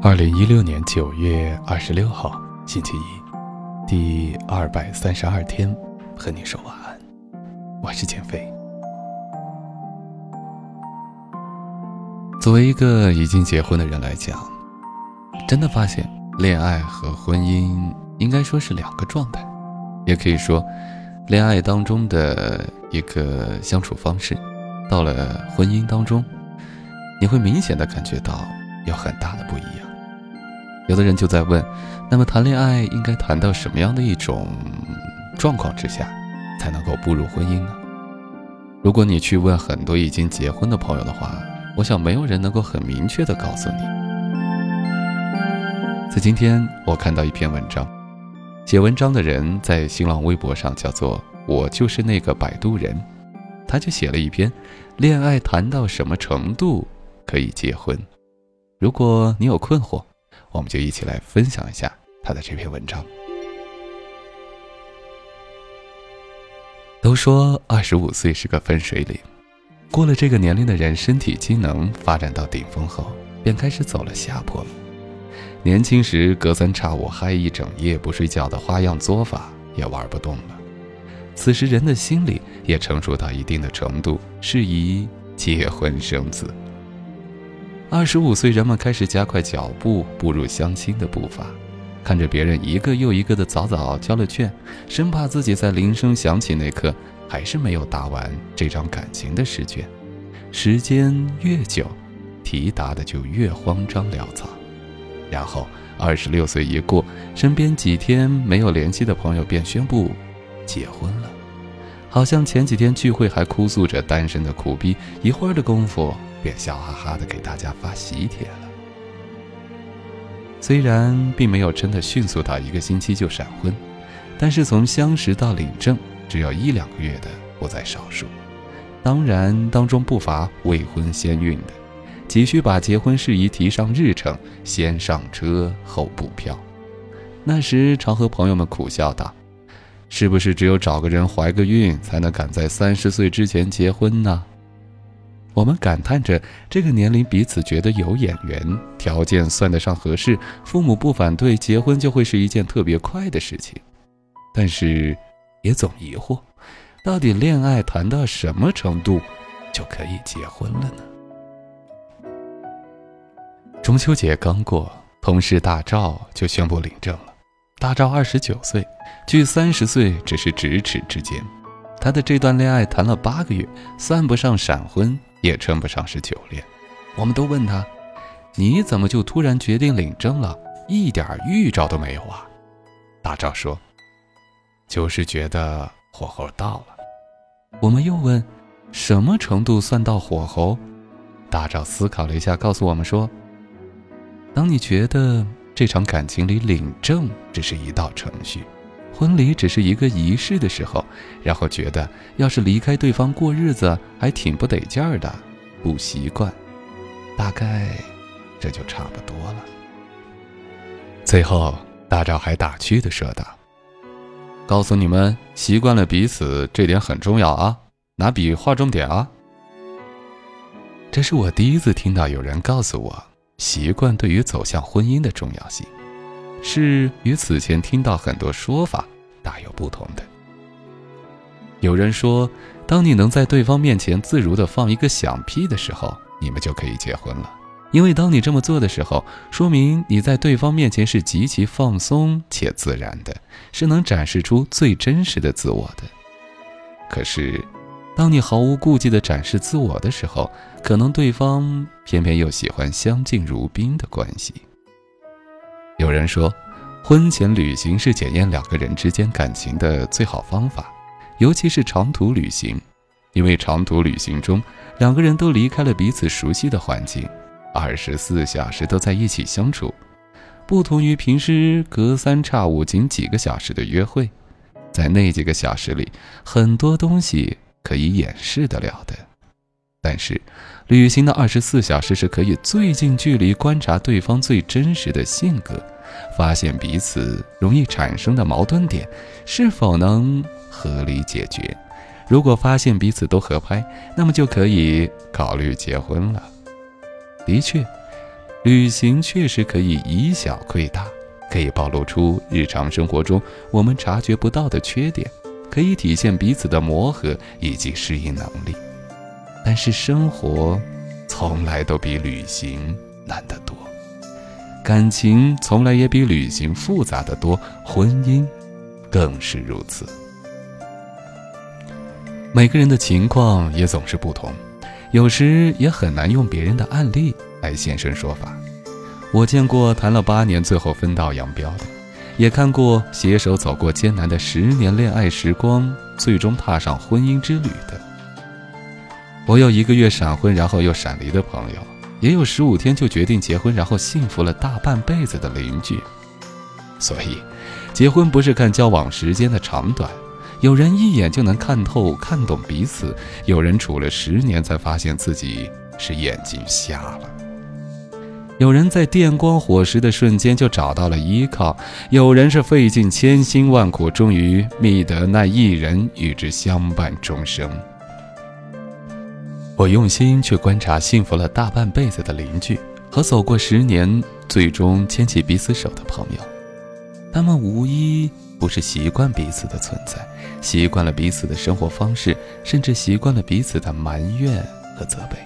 二零一六年九月二十六号，星期一，第二百三十二天，和你说晚安。我是减肥。作为一个已经结婚的人来讲，真的发现恋爱和婚姻应该说是两个状态，也可以说，恋爱当中的一个相处方式，到了婚姻当中，你会明显的感觉到有很大的不一样。有的人就在问，那么谈恋爱应该谈到什么样的一种状况之下，才能够步入婚姻呢？如果你去问很多已经结婚的朋友的话，我想没有人能够很明确的告诉你。在今天，我看到一篇文章，写文章的人在新浪微博上叫做“我就是那个摆渡人”，他就写了一篇，恋爱谈到什么程度可以结婚？如果你有困惑。我们就一起来分享一下他的这篇文章。都说二十五岁是个分水岭，过了这个年龄的人，身体机能发展到顶峰后，便开始走了下坡路。年轻时隔三差五嗨一整夜不睡觉的花样作法也玩不动了。此时人的心理也成熟到一定的程度，适宜结婚生子。二十五岁，人们开始加快脚步，步入相亲的步伐，看着别人一个又一个的早早交了卷，生怕自己在铃声响起那刻还是没有答完这张感情的试卷。时间越久，题答的就越慌张潦草。然后二十六岁一过，身边几天没有联系的朋友便宣布结婚了，好像前几天聚会还哭诉着单身的苦逼，一会儿的功夫。便笑哈哈的给大家发喜帖了。虽然并没有真的迅速到一个星期就闪婚，但是从相识到领证只有一两个月的不在少数。当然，当中不乏未婚先孕的，急需把结婚事宜提上日程，先上车后补票。那时常和朋友们苦笑道：“是不是只有找个人怀个孕，才能赶在三十岁之前结婚呢？”我们感叹着这个年龄彼此觉得有眼缘，条件算得上合适，父母不反对，结婚就会是一件特别快的事情。但是，也总疑惑，到底恋爱谈到什么程度就可以结婚了呢？中秋节刚过，同事大赵就宣布领证了。大赵二十九岁，距三十岁只是咫尺之间。他的这段恋爱谈了八个月，算不上闪婚。也称不上是久恋，我们都问他：“你怎么就突然决定领证了？一点预兆都没有啊？”大赵说：“就是觉得火候到了。”我们又问：“什么程度算到火候？”大赵思考了一下，告诉我们说：“当你觉得这场感情里领证只是一道程序。”婚礼只是一个仪式的时候，然后觉得要是离开对方过日子还挺不得劲儿的，不习惯，大概这就差不多了。最后，大赵还打趣的说道：“告诉你们，习惯了彼此这点很重要啊，拿笔画重点啊。”这是我第一次听到有人告诉我，习惯对于走向婚姻的重要性。是与此前听到很多说法大有不同的。有人说，当你能在对方面前自如的放一个响屁的时候，你们就可以结婚了，因为当你这么做的时候，说明你在对方面前是极其放松且自然的，是能展示出最真实的自我的。可是，当你毫无顾忌的展示自我的时候，可能对方偏偏又喜欢相敬如宾的关系。有人说，婚前旅行是检验两个人之间感情的最好方法，尤其是长途旅行，因为长途旅行中两个人都离开了彼此熟悉的环境，二十四小时都在一起相处，不同于平时隔三差五仅几个小时的约会，在那几个小时里，很多东西可以掩饰得了的。但是，旅行的二十四小时是可以最近距离观察对方最真实的性格，发现彼此容易产生的矛盾点是否能合理解决。如果发现彼此都合拍，那么就可以考虑结婚了。的确，旅行确实可以以小窥大，可以暴露出日常生活中我们察觉不到的缺点，可以体现彼此的磨合以及适应能力。但是生活，从来都比旅行难得多，感情从来也比旅行复杂的多，婚姻更是如此。每个人的情况也总是不同，有时也很难用别人的案例来现身说法。我见过谈了八年最后分道扬镳的，也看过携手走过艰难的十年恋爱时光，最终踏上婚姻之旅的。我有一个月闪婚然后又闪离的朋友，也有十五天就决定结婚然后幸福了大半辈子的邻居。所以，结婚不是看交往时间的长短。有人一眼就能看透、看懂彼此，有人处了十年才发现自己是眼睛瞎了。有人在电光火石的瞬间就找到了依靠，有人是费尽千辛万苦，终于觅得那一人与之相伴终生。我用心去观察幸福了大半辈子的邻居和走过十年最终牵起彼此手的朋友，他们无一。不是习惯彼此的存在，习惯了彼此的生活方式，甚至习惯了彼此的埋怨和责备。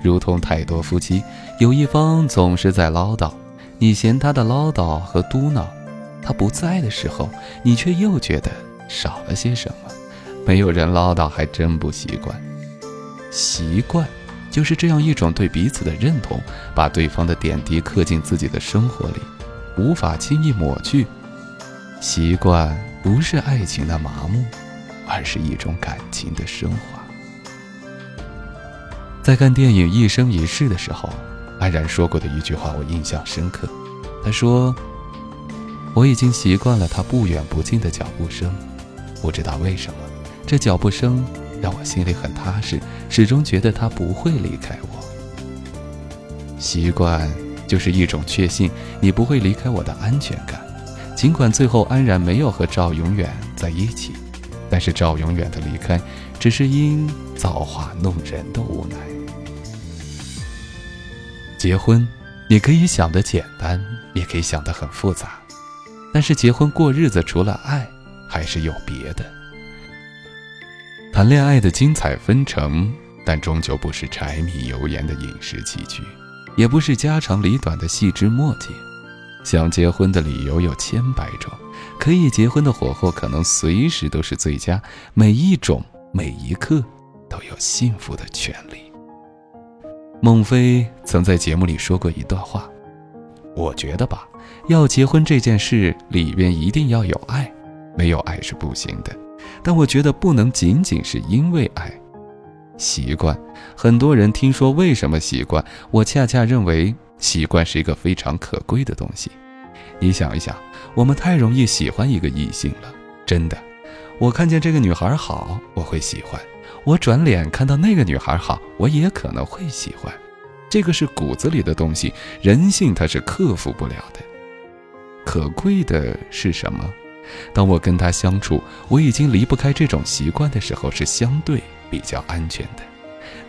如同太多夫妻，有一方总是在唠叨，你嫌他的唠叨和嘟囔；他不在的时候，你却又觉得少了些什么。没有人唠叨，还真不习惯。习惯，就是这样一种对彼此的认同，把对方的点滴刻进自己的生活里，无法轻易抹去。习惯不是爱情的麻木，而是一种感情的升华。在看电影《一生一世》的时候，安然说过的一句话我印象深刻。他说：“我已经习惯了他不远不近的脚步声，不知道为什么，这脚步声让我心里很踏实，始终觉得他不会离开我。习惯就是一种确信你不会离开我的安全感。”尽管最后安然没有和赵永远在一起，但是赵永远的离开，只是因造化弄人的无奈。结婚，你可以想得简单，也可以想得很复杂，但是结婚过日子，除了爱，还是有别的。谈恋爱的精彩纷呈，但终究不是柴米油盐的饮食起居，也不是家长里短的细枝末节。想结婚的理由有千百种，可以结婚的火候可能随时都是最佳，每一种每一刻都有幸福的权利。孟非曾在节目里说过一段话，我觉得吧，要结婚这件事里边一定要有爱，没有爱是不行的。但我觉得不能仅仅是因为爱，习惯。很多人听说为什么习惯，我恰恰认为。习惯是一个非常可贵的东西，你想一想，我们太容易喜欢一个异性了，真的。我看见这个女孩好，我会喜欢；我转脸看到那个女孩好，我也可能会喜欢。这个是骨子里的东西，人性它是克服不了的。可贵的是什么？当我跟他相处，我已经离不开这种习惯的时候，是相对比较安全的。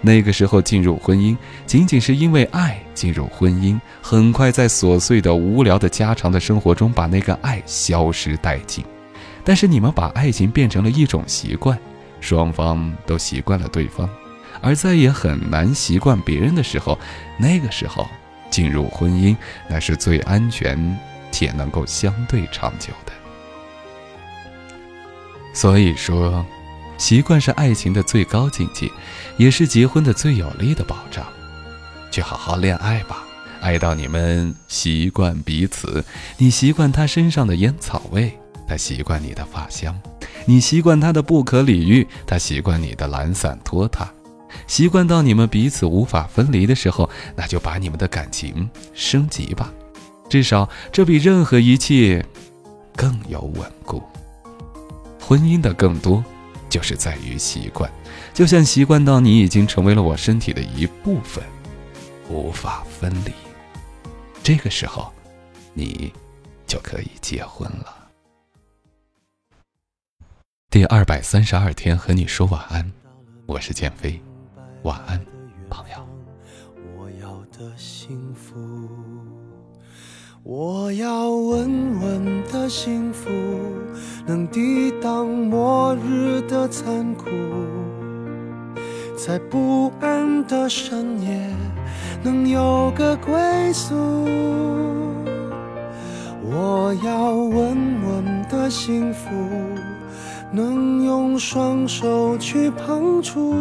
那个时候进入婚姻，仅仅是因为爱进入婚姻，很快在琐碎的、无聊的、家常的生活中把那个爱消失殆尽。但是你们把爱情变成了一种习惯，双方都习惯了对方，而再也很难习惯别人的时候，那个时候进入婚姻，那是最安全且能够相对长久的。所以说。习惯是爱情的最高境界，也是结婚的最有力的保障。去好好恋爱吧，爱到你们习惯彼此。你习惯他身上的烟草味，他习惯你的发香；你习惯他的不可理喻，他习惯你的懒散拖沓。习惯到你们彼此无法分离的时候，那就把你们的感情升级吧。至少这比任何一切更有稳固。婚姻的更多。就是在于习惯，就像习惯到你已经成为了我身体的一部分，无法分离。这个时候，你就可以结婚了。第二百三十二天和你说晚安，我是建飞，晚安，朋友。我要的幸福。我要稳稳的幸福，能抵挡末日的残酷，在不安的深夜能有个归宿。我要稳稳的幸福，能用双手去碰触。